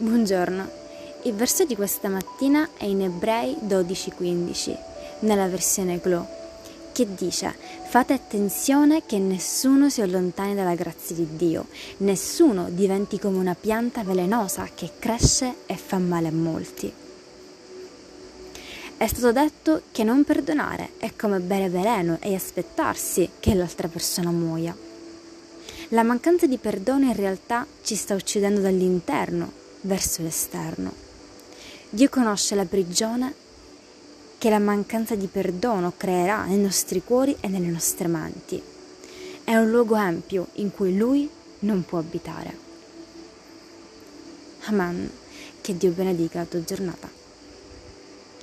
Buongiorno, il verso di questa mattina è in Ebrei 12:15, nella versione Glow, che dice: Fate attenzione che nessuno si allontani dalla grazia di Dio, nessuno diventi come una pianta velenosa che cresce e fa male a molti. È stato detto che non perdonare è come bere veleno e aspettarsi che l'altra persona muoia. La mancanza di perdono in realtà ci sta uccidendo dall'interno verso l'esterno. Dio conosce la prigione che la mancanza di perdono creerà nei nostri cuori e nelle nostre menti. È un luogo ampio in cui Lui non può abitare. Amen. Che Dio benedica la tua giornata.